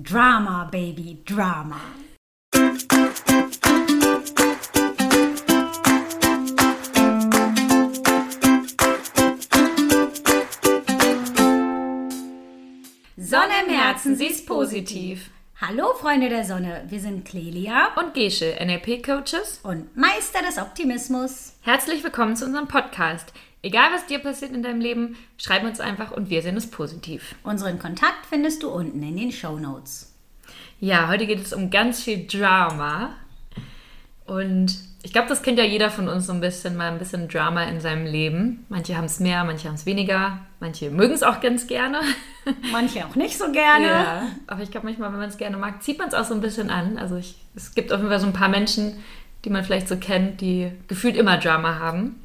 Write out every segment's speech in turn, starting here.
Drama, Baby, Drama. Sonne im Herzen, sie ist positiv. Hallo Freunde der Sonne, wir sind Clelia Und Gesche, NLP-Coaches. und Meister des Optimismus. Herzlich willkommen zu unserem Podcast. Egal, was dir passiert in deinem Leben, schreib uns einfach und wir sehen es positiv. Unseren Kontakt findest du unten in den Show Notes. Ja, heute geht es um ganz viel Drama. Und ich glaube, das kennt ja jeder von uns so ein bisschen, mal ein bisschen Drama in seinem Leben. Manche haben es mehr, manche haben es weniger. Manche mögen es auch ganz gerne. Manche auch nicht so gerne. Ja, aber ich glaube, manchmal, wenn man es gerne mag, zieht man es auch so ein bisschen an. Also ich, es gibt auf jeden Fall so ein paar Menschen, die man vielleicht so kennt, die gefühlt immer Drama haben.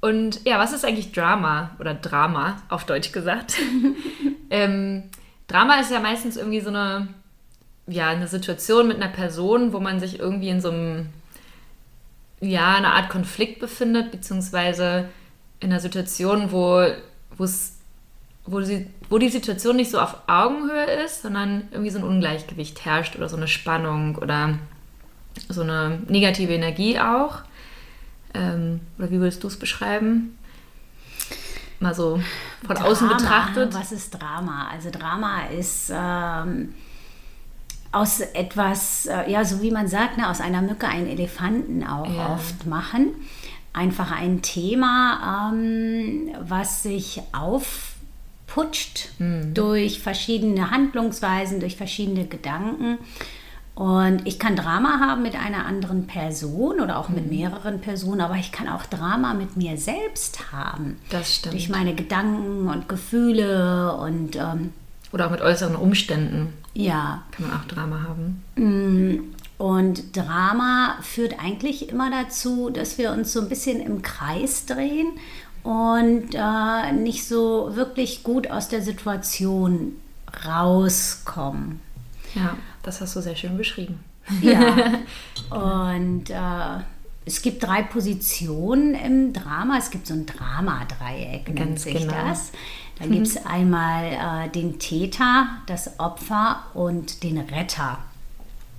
Und ja, was ist eigentlich Drama oder Drama auf Deutsch gesagt? ähm, Drama ist ja meistens irgendwie so eine, ja, eine Situation mit einer Person, wo man sich irgendwie in so einem, ja, einer Art Konflikt befindet, beziehungsweise in einer Situation, wo wo sie, wo die Situation nicht so auf Augenhöhe ist, sondern irgendwie so ein Ungleichgewicht herrscht oder so eine Spannung oder so eine negative Energie auch. Ähm, oder wie würdest du es beschreiben? Mal so von außen Drama, betrachtet. Was ist Drama? Also Drama ist ähm, aus etwas, äh, ja, so wie man sagt, ne, aus einer Mücke einen Elefanten auch Ja. oft machen. Einfach ein Thema, ähm, was sich aufputscht Mhm. durch verschiedene Handlungsweisen, durch verschiedene Gedanken. Und ich kann Drama haben mit einer anderen Person oder auch Mhm. mit mehreren Personen, aber ich kann auch Drama mit mir selbst haben. Das stimmt. Durch meine Gedanken und Gefühle und ähm, Oder auch mit äußeren Umständen ja. kann man auch Drama haben. Und Drama führt eigentlich immer dazu, dass wir uns so ein bisschen im Kreis drehen und äh, nicht so wirklich gut aus der Situation rauskommen. Ja, das hast du sehr schön beschrieben. Ja. Und äh, es gibt drei Positionen im Drama. Es gibt so ein Dramadreieck, nennt Ganz sich genau. das. Da gibt es einmal äh, den Täter, das Opfer und den Retter.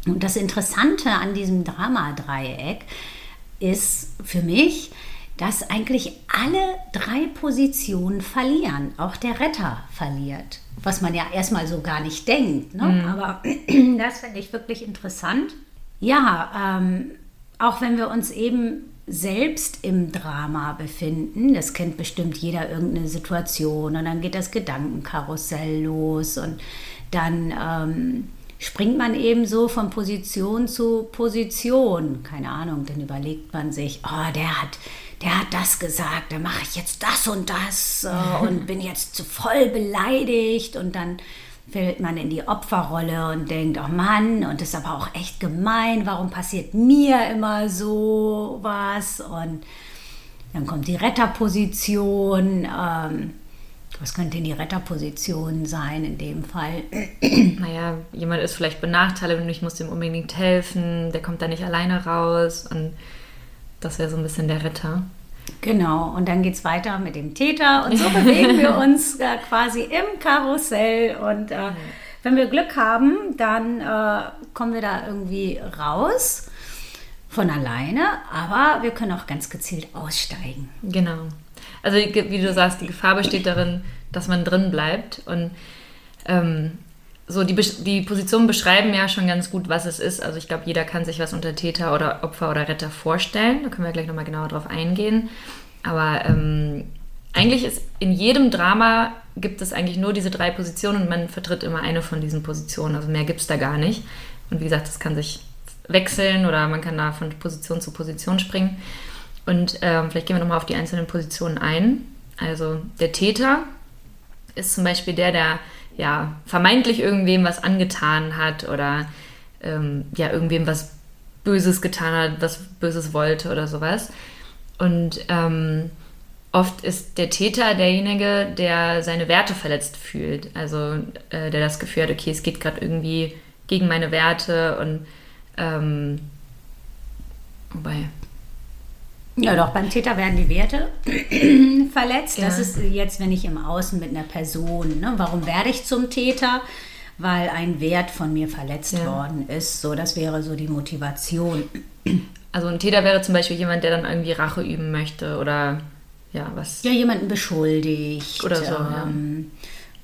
Und das Interessante an diesem Dramadreieck ist für mich, dass eigentlich alle drei Positionen verlieren. Auch der Retter verliert. Was man ja erstmal so gar nicht denkt. Ne? Aber das finde ich wirklich interessant. Ja, ähm, auch wenn wir uns eben selbst im Drama befinden, das kennt bestimmt jeder irgendeine Situation und dann geht das Gedankenkarussell los und dann ähm, springt man eben so von Position zu Position. Keine Ahnung, dann überlegt man sich, oh, der hat, der hat das gesagt, dann mache ich jetzt das und das äh, und bin jetzt zu voll beleidigt und dann fällt man in die Opferrolle und denkt, oh Mann, und ist aber auch echt gemein, warum passiert mir immer so was? Und dann kommt die Retterposition. Ähm, was könnte denn die Retterposition sein in dem Fall? Naja, jemand ist vielleicht benachteiligt und ich muss dem unbedingt helfen, der kommt da nicht alleine raus und das wäre so ein bisschen der Retter. Genau, und dann geht es weiter mit dem Täter und so bewegen wir uns äh, quasi im Karussell und äh, wenn wir Glück haben, dann äh, kommen wir da irgendwie raus von alleine, aber wir können auch ganz gezielt aussteigen. Genau. Also wie du sagst, die Gefahr besteht darin, dass man drin bleibt. Und ähm, so die, die Positionen beschreiben ja schon ganz gut, was es ist. Also ich glaube, jeder kann sich was unter Täter oder Opfer oder Retter vorstellen. Da können wir gleich nochmal genauer drauf eingehen. Aber ähm, eigentlich ist in jedem Drama gibt es eigentlich nur diese drei Positionen und man vertritt immer eine von diesen Positionen. Also mehr gibt es da gar nicht. Und wie gesagt, das kann sich wechseln oder man kann da von Position zu Position springen. Und ähm, vielleicht gehen wir nochmal auf die einzelnen Positionen ein. Also der Täter ist zum Beispiel der, der ja vermeintlich irgendwem was angetan hat oder ähm, ja irgendwem was Böses getan hat, was Böses wollte oder sowas. Und ähm, oft ist der Täter derjenige, der seine Werte verletzt fühlt. Also äh, der das Gefühl hat, okay, es geht gerade irgendwie gegen meine Werte und ähm, wobei, Ja, doch, beim Täter werden die Werte verletzt. Das Ja. ist jetzt, wenn ich im Außen mit einer Person, ne? warum werde ich zum Täter? weil ein Wert von mir verletzt Ja. worden ist. So, das wäre so die Motivation. Also ein Täter wäre zum Beispiel jemand, der dann irgendwie Rache üben möchte oder ja, was. Ja, jemanden beschuldigt. Oder so, ja. ähm,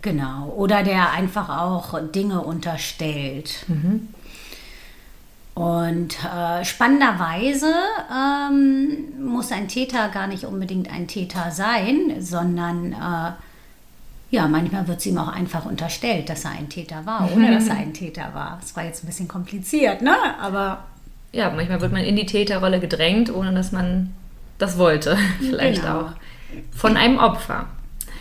Genau. Oder der einfach auch Dinge unterstellt. Mhm. Und äh, spannenderweise ähm, muss ein Täter gar nicht unbedingt ein Täter sein, sondern äh, ja, manchmal wird es ihm auch einfach unterstellt, dass er ein Täter war, ohne dass er ein Täter war. Das war jetzt ein bisschen kompliziert, ne? Aber Ja, manchmal wird man in die Täterrolle gedrängt, ohne dass man das wollte. Vielleicht Genau. auch. Von einem Opfer.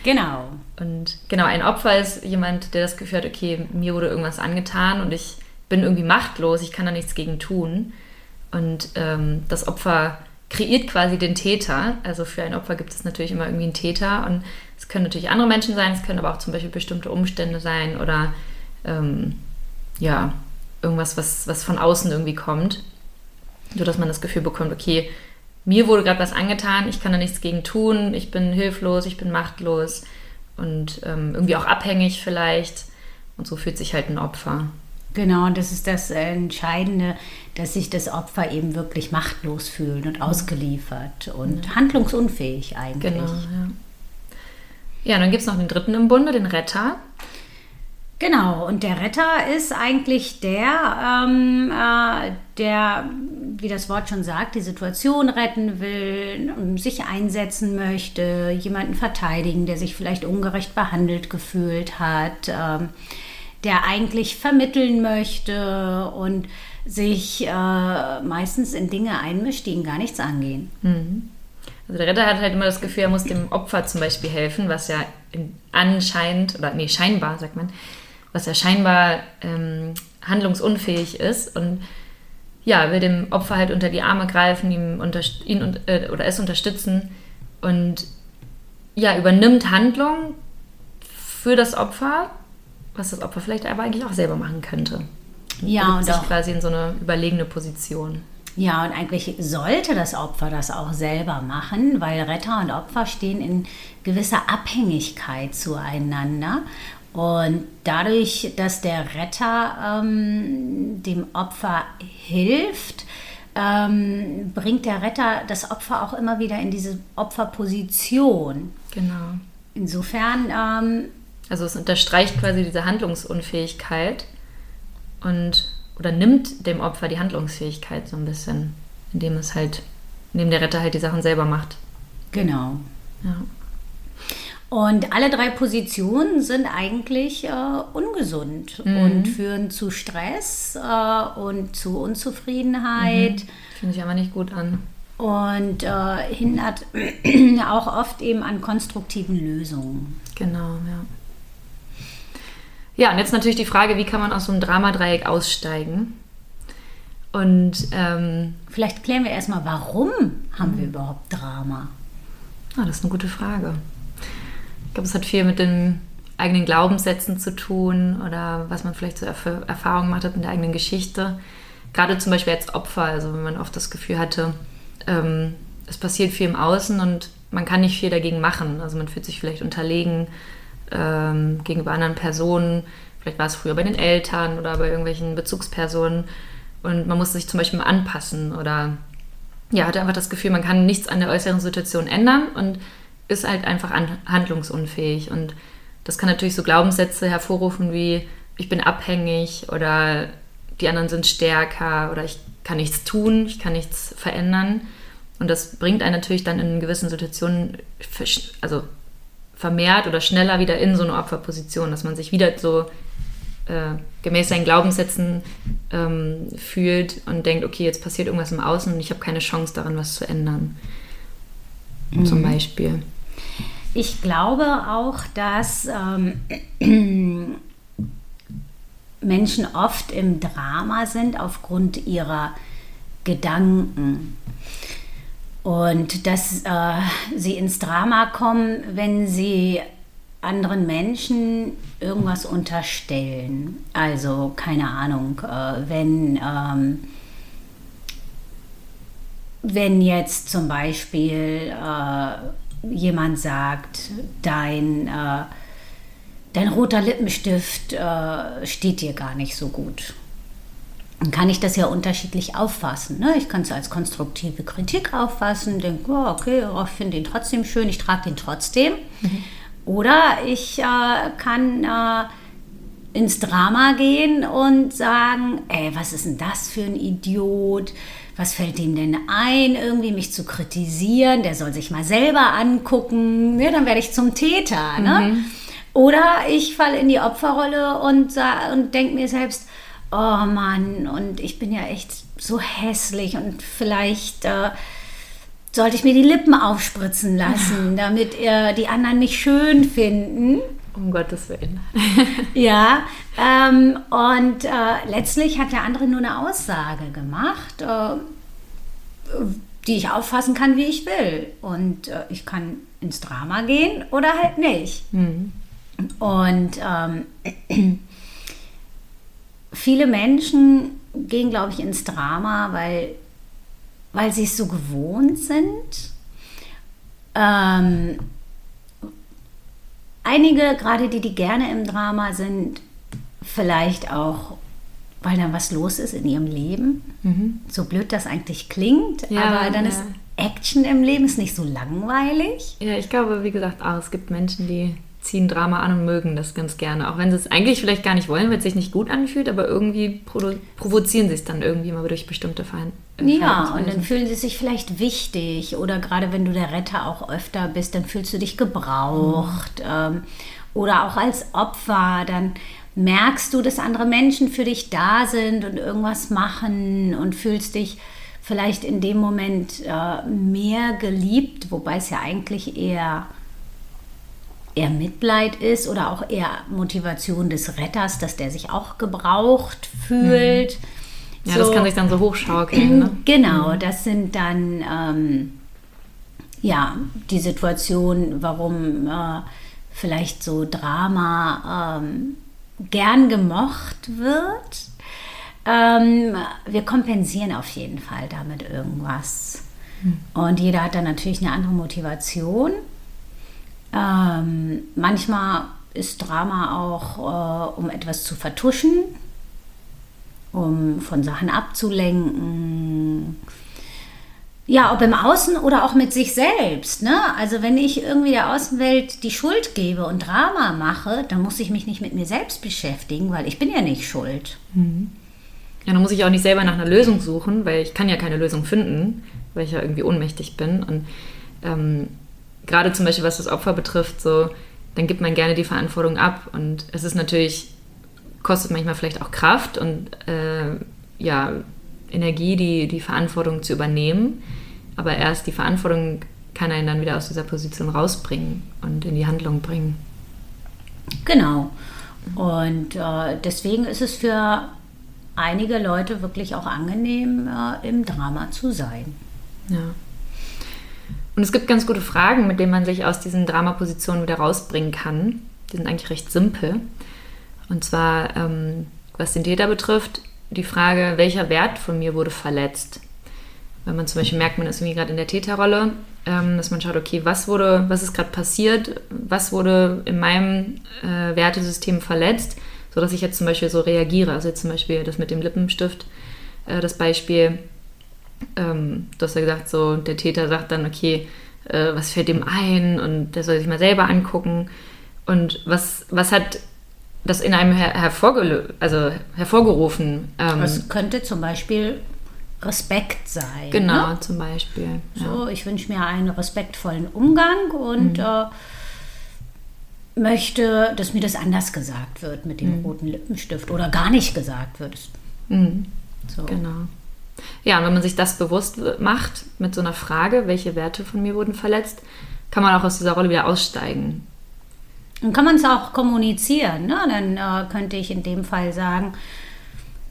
genau. Und genau, ein Opfer ist jemand, der das Gefühl hat, okay, mir wurde irgendwas angetan und ich bin irgendwie machtlos, ich kann da nichts gegen tun. Und ähm, das Opfer kreiert quasi den Täter. Also für ein Opfer gibt es natürlich immer irgendwie einen Täter. Und es können natürlich andere Menschen sein, es können aber auch zum Beispiel bestimmte Umstände sein oder ähm, ja, irgendwas, was, was von außen irgendwie kommt. Sodass man das Gefühl bekommt, okay, mir wurde gerade was angetan, ich kann da nichts gegen tun, ich bin hilflos, ich bin machtlos und ähm, irgendwie auch abhängig vielleicht. Und so fühlt sich halt ein Opfer. Genau, und das ist das Entscheidende, dass sich das Opfer eben wirklich machtlos fühlt und ausgeliefert und handlungsunfähig eigentlich. Genau, ja. Ja, dann gibt es noch den dritten im Bunde, den Retter. Genau, und der Retter ist eigentlich der, ähm, äh, der, wie das Wort schon sagt, die Situation retten will, sich einsetzen möchte, jemanden verteidigen, der sich vielleicht ungerecht behandelt gefühlt hat, ähm, der eigentlich vermitteln möchte und sich äh, meistens in Dinge einmischt, die ihn gar nichts angehen. Also der Retter hat halt immer das Gefühl, er muss dem Opfer zum Beispiel helfen, was ja in, anscheinend, oder nee, scheinbar, sagt man, was ja scheinbar ähm, handlungsunfähig ist und ja, will dem Opfer halt unter die Arme greifen, ihm unter, ihn äh, oder es unterstützen und ja, übernimmt Handlung für das Opfer, was das Opfer vielleicht aber eigentlich auch selber machen könnte. Ja, und sich auch quasi in so eine überlegene Position. Ja, und eigentlich sollte das Opfer das auch selber machen, weil Retter und Opfer stehen in gewisser Abhängigkeit zueinander. Und dadurch, dass der Retter ähm, dem Opfer hilft, ähm, bringt der Retter das Opfer auch immer wieder in diese Opferposition. Genau. Insofern, ähm, Also es unterstreicht quasi diese Handlungsunfähigkeit und oder nimmt dem Opfer die Handlungsfähigkeit so ein bisschen, indem es halt, indem der Retter halt die Sachen selber macht. genau. Ja. Und alle drei Positionen sind eigentlich äh, ungesund und führen zu Stress äh, und zu Unzufriedenheit Fühlt sich aber nicht gut an. und äh, hindert auch oft eben an konstruktiven Lösungen. Genau, ja. Ja, und jetzt natürlich die Frage, wie kann man aus so einem Dramadreieck aussteigen? Und ähm, Vielleicht klären wir erstmal, warum haben wir überhaupt Drama? Ah, das ist eine gute Frage. Ich glaube, es hat viel mit den eigenen Glaubenssätzen zu tun oder was man vielleicht so für Erfahrungen gemacht hat in der eigenen Geschichte. Gerade zum Beispiel als Opfer, also wenn man oft das Gefühl hatte, ähm, es passiert viel im Außen und man kann nicht viel dagegen machen. Also man fühlt sich vielleicht unterlegen ähm, gegenüber anderen Personen. Vielleicht war es früher bei den Eltern oder bei irgendwelchen Bezugspersonen. Und man muss sich zum Beispiel anpassen oder ja, hatte einfach das Gefühl, man kann nichts an der äußeren Situation ändern und ist halt einfach an, handlungsunfähig. Und das kann natürlich so Glaubenssätze hervorrufen wie, ich bin abhängig oder die anderen sind stärker oder ich kann nichts tun, ich kann nichts verändern. Und das bringt einen natürlich dann in gewissen Situationen also vermehrt oder schneller wieder in so eine Opferposition, dass man sich wieder so äh, gemäß seinen Glaubenssätzen ähm, fühlt und denkt, okay, jetzt passiert irgendwas im Außen und ich habe keine Chance daran, was zu ändern. Zum Beispiel. Ich glaube auch, dass ähm, Menschen oft im Drama sind aufgrund ihrer Gedanken. Und dass äh, sie ins Drama kommen, wenn sie anderen Menschen irgendwas unterstellen. Also keine Ahnung, äh, wenn, ähm, wenn jetzt zum Beispiel äh, jemand sagt, dein, äh, dein roter Lippenstift äh, steht dir gar nicht so gut. Dann kann ich das ja unterschiedlich auffassen. Ne? Ich kann es als konstruktive Kritik auffassen, denke, oh, okay, oh, ich finde ihn trotzdem schön, ich trage den trotzdem. Mhm. Oder ich äh, kann äh, ins Drama gehen und sagen, ey, was ist denn das für ein Idiot? Was fällt ihm denn ein, irgendwie mich zu kritisieren? Der soll sich mal selber angucken. Ja, dann werde ich zum Täter. Ne? Mhm. Oder ich falle in die Opferrolle und, und denke mir selbst, oh Mann, und ich bin ja echt so hässlich und vielleicht äh, sollte ich mir die Lippen aufspritzen lassen, damit äh, die anderen mich schön finden. Um Gottes Willen. ja, ähm, und äh, letztlich hat der andere nur eine Aussage gemacht, äh, die ich auffassen kann, wie ich will. Und äh, ich kann ins Drama gehen oder halt nicht. Mhm. Und ähm, viele Menschen gehen, glaube ich, ins Drama, weil, weil sie es so gewohnt sind. Ähm, einige, gerade die, die gerne im Drama sind, vielleicht auch, weil dann was los ist in ihrem Leben. Mhm. So blöd das eigentlich klingt, ja, aber dann ja. ist Action im Leben ist nicht so langweilig. Ja, ich glaube, wie gesagt, auch es gibt Menschen, die ziehen Drama an und mögen das ganz gerne. Auch wenn sie es eigentlich vielleicht gar nicht wollen, weil es sich nicht gut anfühlt, aber irgendwie provozieren sie es dann irgendwie mal durch bestimmte Verhalten. Äh, ja, und dann fühlen sie sich vielleicht wichtig oder gerade wenn du der Retter auch öfter bist, dann fühlst du dich gebraucht. Mhm. Ähm, oder auch als Opfer, dann merkst du, dass andere Menschen für dich da sind und irgendwas machen und fühlst dich vielleicht in dem Moment äh, mehr geliebt, wobei es ja eigentlich eher eher Mitleid ist oder auch eher Motivation des Retters, dass der sich auch gebraucht fühlt. Ja, so. das kann sich dann so hochschaukeln. Ne? Genau, mhm. das sind dann ähm, ja die Situationen, warum äh, vielleicht so Drama ähm, gern gemocht wird. Ähm, wir kompensieren auf jeden Fall damit irgendwas. Mhm. Und jeder hat dann natürlich eine andere Motivation. Ähm, manchmal ist Drama auch, äh, um etwas zu vertuschen, um von Sachen abzulenken. Ja, ob im Außen oder auch mit sich selbst. Ne? Also wenn ich irgendwie der Außenwelt die Schuld gebe und Drama mache, dann muss ich mich nicht mit mir selbst beschäftigen, weil ich bin ja nicht schuld. Mhm. Ja, dann muss ich auch nicht selber nach einer Lösung suchen, weil ich kann ja keine Lösung finden, weil ich ja irgendwie ohnmächtig bin. Und ähm, gerade zum Beispiel was das Opfer betrifft, so, dann gibt man gerne die Verantwortung ab. Und es ist natürlich, kostet manchmal vielleicht auch Kraft und äh, ja, Energie, die, die Verantwortung zu übernehmen. Aber erst die Verantwortung kann einen dann wieder aus dieser Position rausbringen und in die Handlung bringen. Genau. Und äh, deswegen ist es für einige Leute wirklich auch angenehm, äh, im Drama zu sein. Ja. Und es gibt ganz gute Fragen, mit denen man sich aus diesen Dramapositionen wieder rausbringen kann. Die sind eigentlich recht simpel. Und zwar, ähm, was den Täter betrifft, die Frage, welcher Wert von mir wurde verletzt? Wenn man zum Beispiel merkt, man ist irgendwie gerade in der Täterrolle, ähm, dass man schaut, okay, was wurde, was ist gerade passiert, was wurde in meinem äh, Wertesystem verletzt, sodass ich jetzt zum Beispiel so reagiere. Also jetzt zum Beispiel das mit dem Lippenstift, äh, das Beispiel, ähm, du hast ja gesagt, so der Täter sagt dann, okay, äh, was fällt ihm ein und der soll sich mal selber angucken. Und was, was hat das in einem her also hervorgerufen? Ähm, das könnte zum Beispiel Respekt sein. Genau, ne? zum Beispiel. Ja. So, ich wünsche mir einen respektvollen Umgang und mhm. äh, möchte, dass mir das anders gesagt wird mit dem mhm. roten Lippenstift oder gar nicht gesagt wird. Mhm. So. Genau. Ja, und wenn man sich das bewusst macht mit so einer Frage, welche Werte von mir wurden verletzt, kann man auch aus dieser Rolle wieder aussteigen. Und kann man es auch kommunizieren. Ne? Dann äh, könnte ich in dem Fall sagen,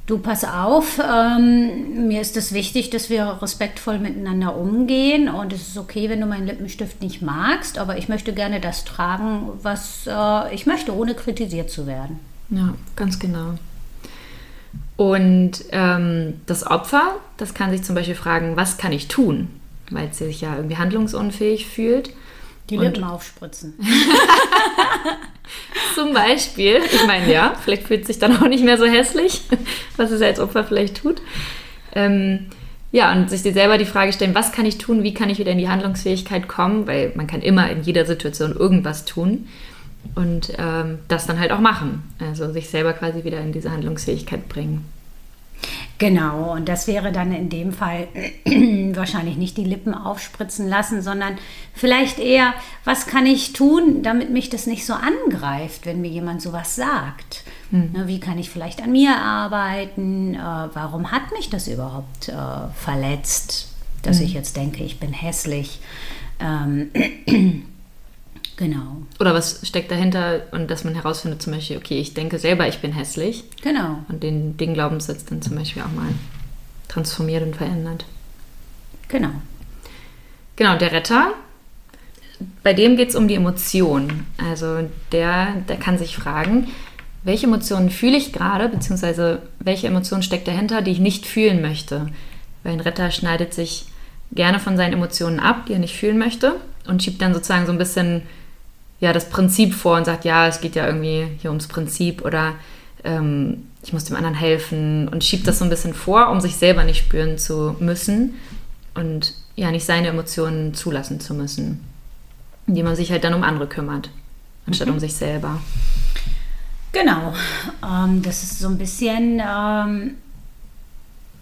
du pass auf, ähm, mir ist es wichtig, dass wir respektvoll miteinander umgehen und es ist okay, wenn du meinen Lippenstift nicht magst, aber ich möchte gerne das tragen, was äh, ich möchte, ohne kritisiert zu werden. Ja, ganz genau. Und ähm, das Opfer, das kann sich zum Beispiel fragen, was kann ich tun? Weil es sich ja irgendwie handlungsunfähig fühlt. Die Lippen aufspritzen. Zum Beispiel, ich meine, ja, vielleicht fühlt es sich dann auch nicht mehr so hässlich, was es als Opfer vielleicht tut. Ähm, ja, und sich selber die Frage stellen, was kann ich tun, wie kann ich wieder in die Handlungsfähigkeit kommen, weil man kann immer in jeder Situation irgendwas tun und ähm, das dann halt auch machen. Also sich selber quasi wieder in diese Handlungsfähigkeit bringen. Genau, und das wäre dann in dem Fall wahrscheinlich nicht die Lippen aufspritzen lassen, sondern vielleicht eher, was kann ich tun, damit mich das nicht so angreift, wenn mir jemand sowas sagt. Mhm. Wie kann ich vielleicht an mir arbeiten? Äh, warum hat mich das überhaupt äh, verletzt, dass mhm. ich jetzt denke, ich bin hässlich? Genau. Oder was steckt dahinter und dass man herausfindet zum Beispiel, okay, ich denke selber, ich bin hässlich. Genau. Und den, den Glaubenssatz dann zum Beispiel auch mal transformiert und verändert. Genau. Genau, der Retter, bei dem geht es um die Emotionen. Also der, der kann sich fragen, welche Emotionen fühle ich gerade, beziehungsweise welche Emotionen steckt dahinter, die ich nicht fühlen möchte. Weil ein Retter schneidet sich gerne von seinen Emotionen ab, die er nicht fühlen möchte, und schiebt dann sozusagen so ein bisschen ja, das Prinzip vor und sagt, ja, es geht ja irgendwie hier ums Prinzip oder ähm, ich muss dem anderen helfen und schiebt das so ein bisschen vor, um sich selber nicht spüren zu müssen und ja, nicht seine Emotionen zulassen zu müssen, indem man sich halt dann um andere kümmert, anstatt mhm. um sich selber. Genau, ähm, das ist so ein bisschen, ähm,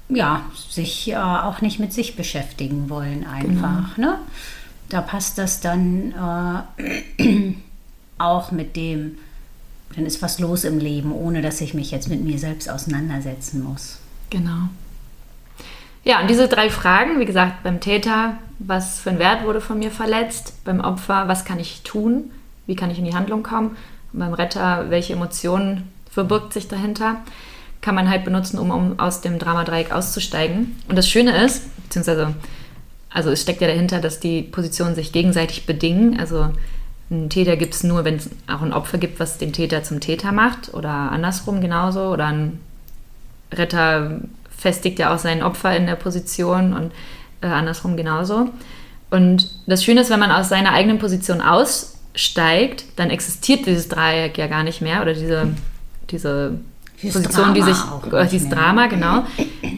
ja, sich äh, auch nicht mit sich beschäftigen wollen einfach, genau. ne? Da passt das dann äh, auch mit dem, dann ist was los im Leben, ohne dass ich mich jetzt mit mir selbst auseinandersetzen muss. Genau. Ja, und diese drei Fragen, wie gesagt, beim Täter, was für ein Wert wurde von mir verletzt? Beim Opfer, was kann ich tun? Wie kann ich in die Handlung kommen? Und beim Retter, welche Emotionen verbirgt sich dahinter? Kann man halt benutzen, um, um aus dem Dramadreieck auszusteigen. Und das Schöne ist, beziehungsweise also es steckt ja dahinter, dass die Positionen sich gegenseitig bedingen. Also einen Täter gibt es nur, wenn es auch ein Opfer gibt, was den Täter zum Täter macht oder andersrum genauso. Oder ein Retter festigt ja auch sein Opfer in der Position und äh, andersrum genauso. Und das Schöne ist, wenn man aus seiner eigenen Position aussteigt, dann existiert dieses Dreieck ja gar nicht mehr oder diese, diese dieses Position, die sich, dieses Drama, genau.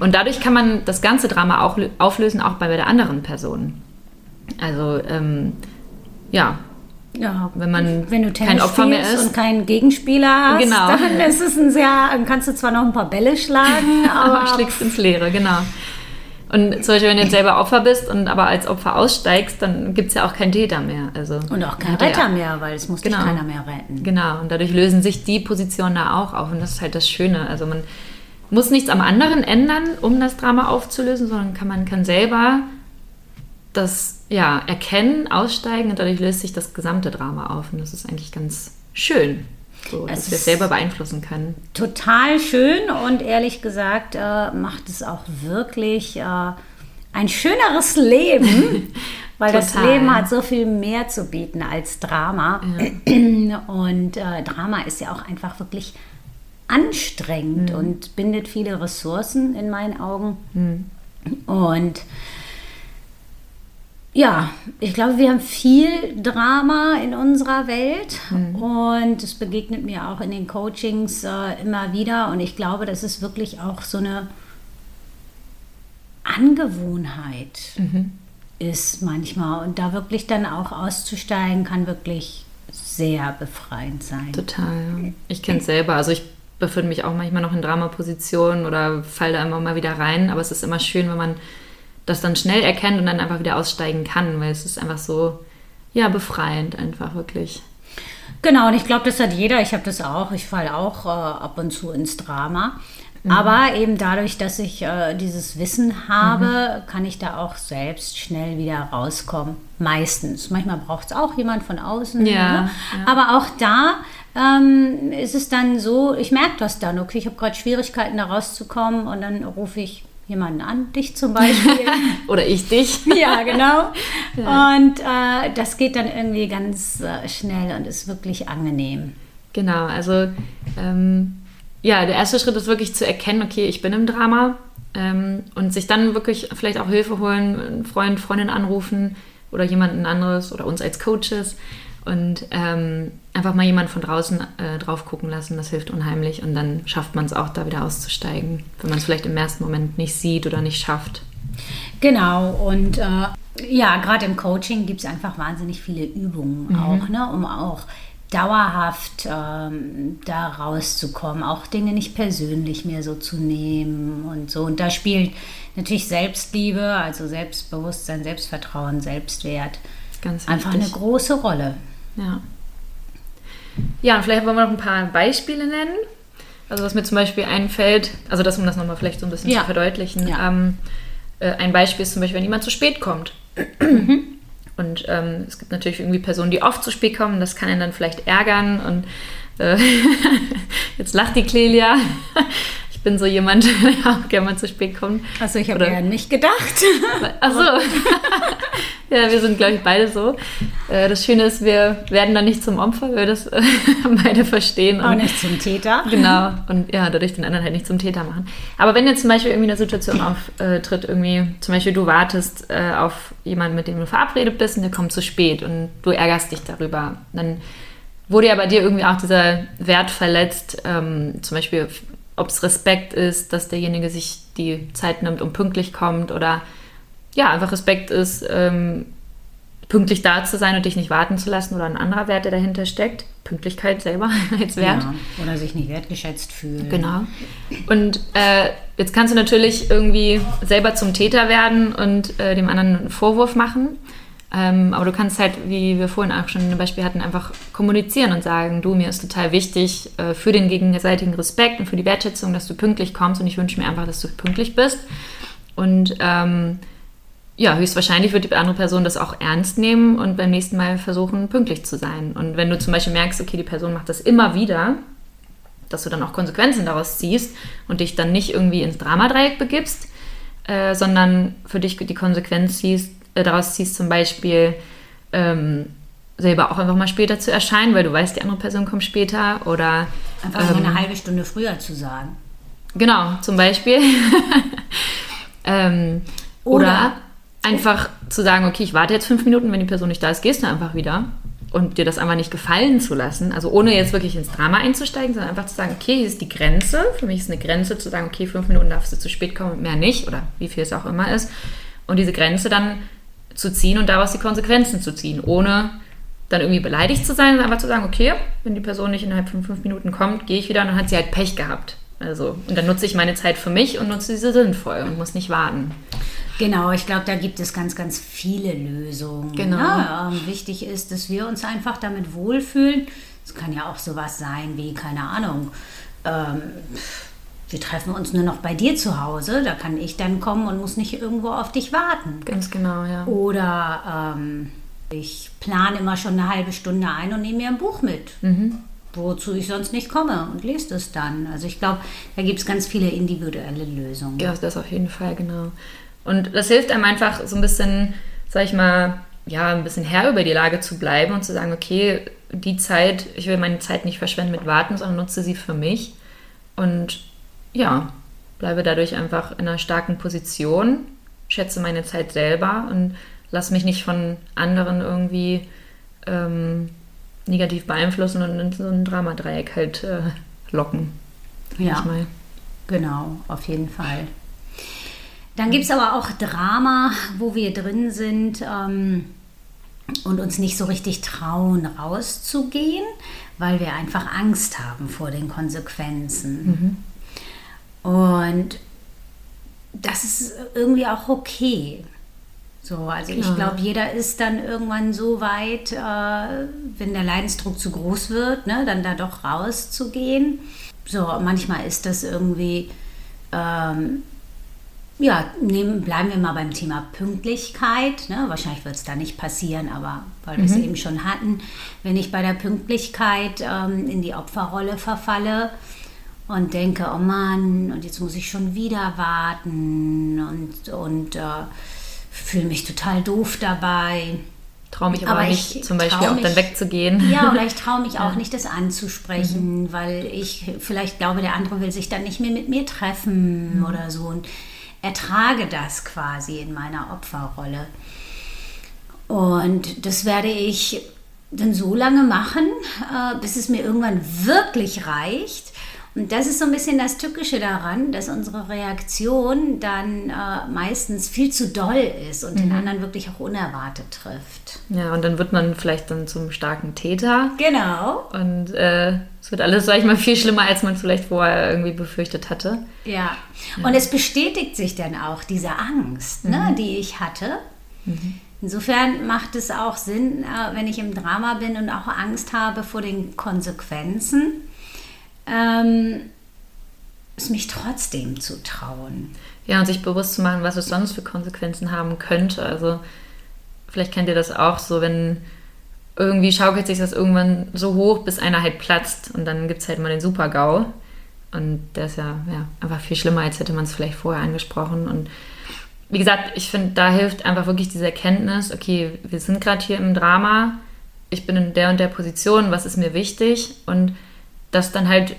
Und dadurch kann man das ganze Drama auch auflösen, auch bei der anderen Person. Also, ähm, ja. Ja, wenn man wenn du kein Opfer mehr ist und keinen Gegenspieler hast, genau. dann ist es ein sehr, kannst du zwar noch ein paar Bälle schlagen, aber schlägst ins Leere, genau. Und zum Beispiel, wenn du jetzt selber Opfer bist und aber als Opfer aussteigst, dann gibt es ja auch keinen Täter mehr. Also, und auch keinen Retter ja. mehr, weil es muss genau. keiner mehr retten. Genau, und dadurch lösen sich die Positionen da auch auf. Und das ist halt das Schöne. Also man muss nichts am anderen ändern, um das Drama aufzulösen, sondern kann, man kann selber das ja, erkennen, aussteigen und dadurch löst sich das gesamte Drama auf. Und das ist eigentlich ganz schön. So, dass wir es selber beeinflussen können. Total schön und ehrlich gesagt äh, macht es auch wirklich äh, ein schöneres Leben, weil das Leben hat so viel mehr zu bieten als Drama. Ja. Und äh, Drama ist ja auch einfach wirklich anstrengend mhm. und bindet viele Ressourcen in meinen Augen. Mhm. Und ja, ich glaube, wir haben viel Drama in unserer Welt mhm. und es begegnet mir auch in den Coachings äh, immer wieder und ich glaube, das ist wirklich auch so eine Angewohnheit mhm. ist manchmal und da wirklich dann auch auszusteigen kann wirklich sehr befreiend sein. Total. Ich kenne es selber. Also ich befinde mich auch manchmal noch in Dramapositionen oder falle da immer mal wieder rein, aber es ist immer schön, wenn man das dann schnell erkennt und dann einfach wieder aussteigen kann, weil es ist einfach so, ja, befreiend einfach wirklich. Genau, und ich glaube, das hat jeder. Ich habe das auch. Ich falle auch äh, ab und zu ins Drama. Mhm. Aber eben dadurch, dass ich äh, dieses Wissen habe, mhm. kann ich da auch selbst schnell wieder rauskommen. Meistens. Manchmal braucht es auch jemand von außen. Ja, ne? ja. Aber auch da ähm, ist es dann so, ich merke das dann, okay, ich habe gerade Schwierigkeiten da rauszukommen und dann rufe ich jemanden an, dich zum Beispiel. Oder ich dich. ja, genau. Ja. Und äh, das geht dann irgendwie ganz äh, schnell und ist wirklich angenehm. Genau, also ähm, ja, der erste Schritt ist wirklich zu erkennen, okay, ich bin im Drama ähm, und sich dann wirklich vielleicht auch Hilfe holen, einen Freund, Freundin anrufen oder jemanden anderes oder uns als Coaches Und ähm, einfach mal jemand von draußen äh, drauf gucken lassen, das hilft unheimlich. Und dann schafft man es auch, da wieder auszusteigen, wenn man es vielleicht im ersten Moment nicht sieht oder nicht schafft. Genau, und äh, ja, gerade im Coaching gibt es einfach wahnsinnig viele Übungen mhm. auch, ne, um auch dauerhaft ähm, da rauszukommen, auch Dinge nicht persönlich mehr so zu nehmen und so. Und da spielt natürlich Selbstliebe, also Selbstbewusstsein, Selbstvertrauen, Selbstwert Ganz einfach eine große Rolle. Ja. Ja, und vielleicht wollen wir noch ein paar Beispiele nennen. Also was mir zum Beispiel einfällt, also das, um das nochmal vielleicht so ein bisschen ja. zu verdeutlichen. Ja. Ähm, äh, ein Beispiel ist zum Beispiel, wenn jemand zu spät kommt. Mhm. Und ähm, es gibt natürlich irgendwie Personen, die oft zu spät kommen. Das kann ihn dann vielleicht ärgern. Und äh, jetzt lacht die Clelia. Ich bin so jemand, der auch gerne mal zu spät kommt. Also ich habe ja nicht gedacht. Achso. ja, wir sind, glaube ich, beide so. Äh, das Schöne ist, wir werden dann nicht zum Opfer, weil wir das beide verstehen. Auch nicht zum Täter. Genau. Und ja, dadurch den anderen halt nicht zum Täter machen. Aber wenn jetzt zum Beispiel irgendwie eine Situation auftritt, irgendwie, zum Beispiel du wartest äh, auf jemanden, mit dem du verabredet bist und der kommt zu spät und du ärgerst dich darüber, dann wurde ja bei dir irgendwie auch dieser Wert verletzt, ähm, zum Beispiel ob es Respekt ist, dass derjenige sich die Zeit nimmt und pünktlich kommt oder ja, einfach Respekt ist, ähm, pünktlich da zu sein und dich nicht warten zu lassen oder ein anderer Wert, der dahinter steckt. Pünktlichkeit selber als Wert. Ja, oder sich nicht wertgeschätzt fühlen. Genau. Und äh, jetzt kannst du natürlich irgendwie selber zum Täter werden und äh, dem anderen einen Vorwurf machen. Ähm, aber du kannst halt, wie wir vorhin auch schon ein Beispiel hatten, einfach kommunizieren und sagen, du, mir ist total wichtig äh, für den gegenseitigen Respekt und für die Wertschätzung, dass du pünktlich kommst und ich wünsche mir einfach, dass du pünktlich bist. Und ähm, ja, höchstwahrscheinlich wird die andere Person das auch ernst nehmen und beim nächsten Mal versuchen, pünktlich zu sein. Und wenn du zum Beispiel merkst, okay, die Person macht das immer wieder, dass du dann auch Konsequenzen daraus ziehst und dich dann nicht irgendwie ins Dramadreieck begibst, äh, sondern für dich die Konsequenz ziehst, daraus ziehst, zum Beispiel ähm, selber auch einfach mal später zu erscheinen, weil du weißt, die andere Person kommt später oder einfach ähm, eine halbe Stunde früher zu sagen. Genau, zum Beispiel. ähm, oder, oder einfach zu sagen, okay, ich warte jetzt fünf Minuten, wenn die Person nicht da ist, gehst du einfach wieder und dir das einfach nicht gefallen zu lassen, also ohne jetzt wirklich ins Drama einzusteigen, sondern einfach zu sagen, okay, hier ist die Grenze. Für mich ist eine Grenze zu sagen, okay, fünf Minuten darfst du zu spät kommen und mehr nicht oder wie viel es auch immer ist. Und diese Grenze dann zu ziehen und daraus die Konsequenzen zu ziehen, ohne dann irgendwie beleidigt zu sein, sondern einfach zu sagen, okay, wenn die Person nicht innerhalb von fünf Minuten kommt, gehe ich wieder und dann hat sie halt Pech gehabt. Also, und dann nutze ich meine Zeit für mich und nutze diese sinnvoll und muss nicht warten. Genau, ich glaube, da gibt es ganz, ganz viele Lösungen. Genau. Ne? Ähm, wichtig ist, dass wir uns einfach damit wohlfühlen. Es kann ja auch sowas sein wie, keine Ahnung, ähm, wir treffen uns nur noch bei dir zu Hause, da kann ich dann kommen und muss nicht irgendwo auf dich warten. Ganz genau, ja. Oder ähm, ich plane immer schon eine halbe Stunde ein und nehme mir ein Buch mit. Mhm wozu ich sonst nicht komme und lese es dann. Also ich glaube, da gibt es ganz viele individuelle Lösungen. Ja, das auf jeden Fall, genau. Und das hilft einem einfach so ein bisschen, sag ich mal, ja, ein bisschen Herr über die Lage zu bleiben und zu sagen, okay, die Zeit, ich will meine Zeit nicht verschwenden mit Warten, sondern nutze sie für mich. Und ja, bleibe dadurch einfach in einer starken Position, schätze meine Zeit selber und lasse mich nicht von anderen irgendwie ähm, negativ beeinflussen und in so ein Dramadreieck halt äh, locken. Ja, genau, auf jeden Fall. Dann gibt es aber auch Drama, wo wir drin sind ähm, und uns nicht so richtig trauen, rauszugehen, weil wir einfach Angst haben vor den Konsequenzen. Mhm. Und das ist irgendwie auch okay. So, also Klar. ich glaube, jeder ist dann irgendwann so weit, äh, wenn der Leidensdruck zu groß wird, ne, dann da doch rauszugehen. So, manchmal ist das irgendwie ähm, ja, nehmen, bleiben wir mal beim Thema Pünktlichkeit. Ne? Wahrscheinlich wird es da nicht passieren, aber weil wir es mhm. eben schon hatten, wenn ich bei der Pünktlichkeit ähm, in die Opferrolle verfalle und denke, oh Mann, und jetzt muss ich schon wieder warten und, und äh, fühle mich total doof dabei. Traue mich aber, aber nicht, zum Beispiel auch dann wegzugehen. Ja, oder ich traue mich auch nicht, das anzusprechen, mhm. weil ich vielleicht glaube, der andere will sich dann nicht mehr mit mir treffen mhm. oder so. Und ertrage das quasi in meiner Opferrolle. Und das werde ich dann so lange machen, äh, bis es mir irgendwann wirklich reicht. Und das ist so ein bisschen das Tückische daran, dass unsere Reaktion dann äh, meistens viel zu doll ist und den anderen wirklich auch unerwartet trifft. Ja, und dann wird man vielleicht dann zum starken Täter. Genau. Und äh, es wird alles, sag ich mal, viel schlimmer, als man vielleicht vorher irgendwie befürchtet hatte. Ja. Und es bestätigt sich dann auch diese Angst, ne, die ich hatte. Insofern macht es auch Sinn, äh, wenn ich im Drama bin und auch Angst habe vor den Konsequenzen, ähm, es mich trotzdem zu trauen. Ja, und sich bewusst zu machen, was es sonst für Konsequenzen haben könnte. Also vielleicht kennt ihr das auch so, wenn irgendwie schaukelt sich das irgendwann so hoch, bis einer halt platzt und dann gibt es halt mal den Super-GAU. Und der ist ja, ja einfach viel schlimmer, als hätte man es vielleicht vorher angesprochen. Und wie gesagt, ich finde, da hilft einfach wirklich diese Erkenntnis, okay, wir sind gerade hier im Drama, ich bin in der und der Position, was ist mir wichtig? Und das dann halt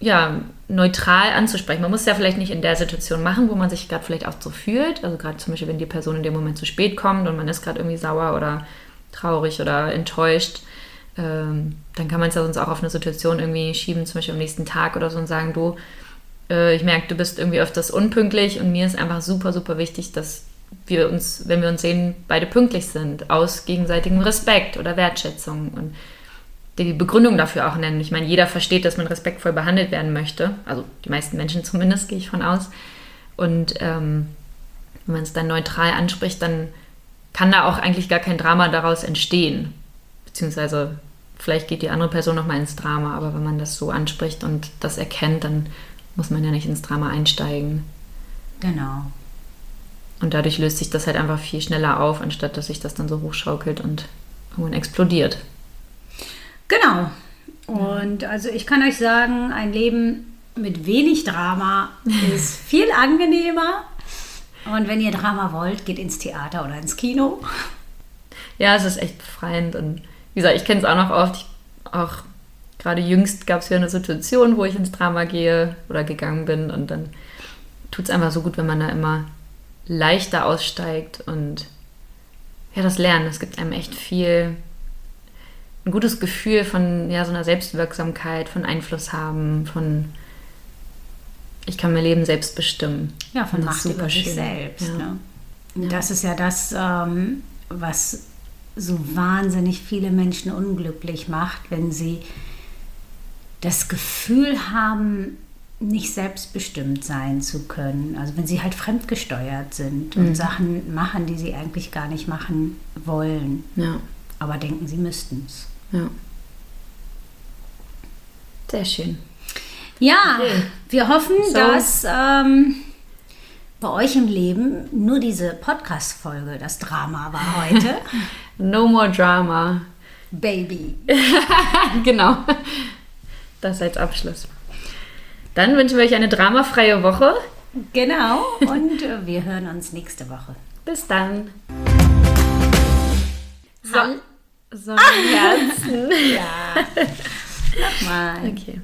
ja, neutral anzusprechen. Man muss es ja vielleicht nicht in der Situation machen, wo man sich gerade vielleicht auch so fühlt. Also gerade zum Beispiel, wenn die Person in dem Moment zu spät kommt und man ist gerade irgendwie sauer oder traurig oder enttäuscht, ähm, dann kann man es ja sonst auch auf eine Situation irgendwie schieben, zum Beispiel am nächsten Tag oder so und sagen, du, äh, ich merke, du bist irgendwie öfters unpünktlich und mir ist einfach super, super wichtig, dass wir uns, wenn wir uns sehen, beide pünktlich sind, aus gegenseitigem Respekt oder Wertschätzung und die Begründung dafür auch nennen. Ich meine, jeder versteht, dass man respektvoll behandelt werden möchte. Also die meisten Menschen zumindest, gehe ich von aus. Und ähm, wenn man es dann neutral anspricht, dann kann da auch eigentlich gar kein Drama daraus entstehen. Beziehungsweise vielleicht geht die andere Person nochmal ins Drama, aber wenn man das so anspricht und das erkennt, dann muss man ja nicht ins Drama einsteigen. Genau. Und dadurch löst sich das halt einfach viel schneller auf, anstatt dass sich das dann so hochschaukelt und irgendwann explodiert. Genau. Und also ich kann euch sagen, ein Leben mit wenig Drama ist viel angenehmer. Und wenn ihr Drama wollt, geht ins Theater oder ins Kino. Ja, es ist echt befreiend. Und wie gesagt, ich kenne es auch noch oft. Ich, auch gerade jüngst gab es ja eine Situation, wo ich ins Drama gehe oder gegangen bin. Und dann tut es einfach so gut, wenn man da immer leichter aussteigt und ja, das Lernen. Es gibt einem echt viel ein gutes Gefühl von ja, so einer Selbstwirksamkeit, von Einfluss haben, von ich kann mein Leben selbst bestimmen. Ja, von Macht über sich selbst. Ja. Ne? Und Das ist ja das, ähm, was so wahnsinnig viele Menschen unglücklich macht, wenn sie das Gefühl haben, nicht selbstbestimmt sein zu können. Also wenn sie halt fremdgesteuert sind und Sachen machen, die sie eigentlich gar nicht machen wollen, Ja, aber denken, sie müssten es. Ja. Sehr schön. Ja, Okay. wir hoffen, So. dass ähm, bei euch im Leben nur diese Podcast-Folge das Drama war heute. No more drama. Baby. genau. Das als Abschluss. Dann wünschen wir euch eine dramafreie Woche. Genau. Und äh, wir hören uns nächste Woche. Bis dann. So. Sonnenherzen. Ja. Nochmal. Okay.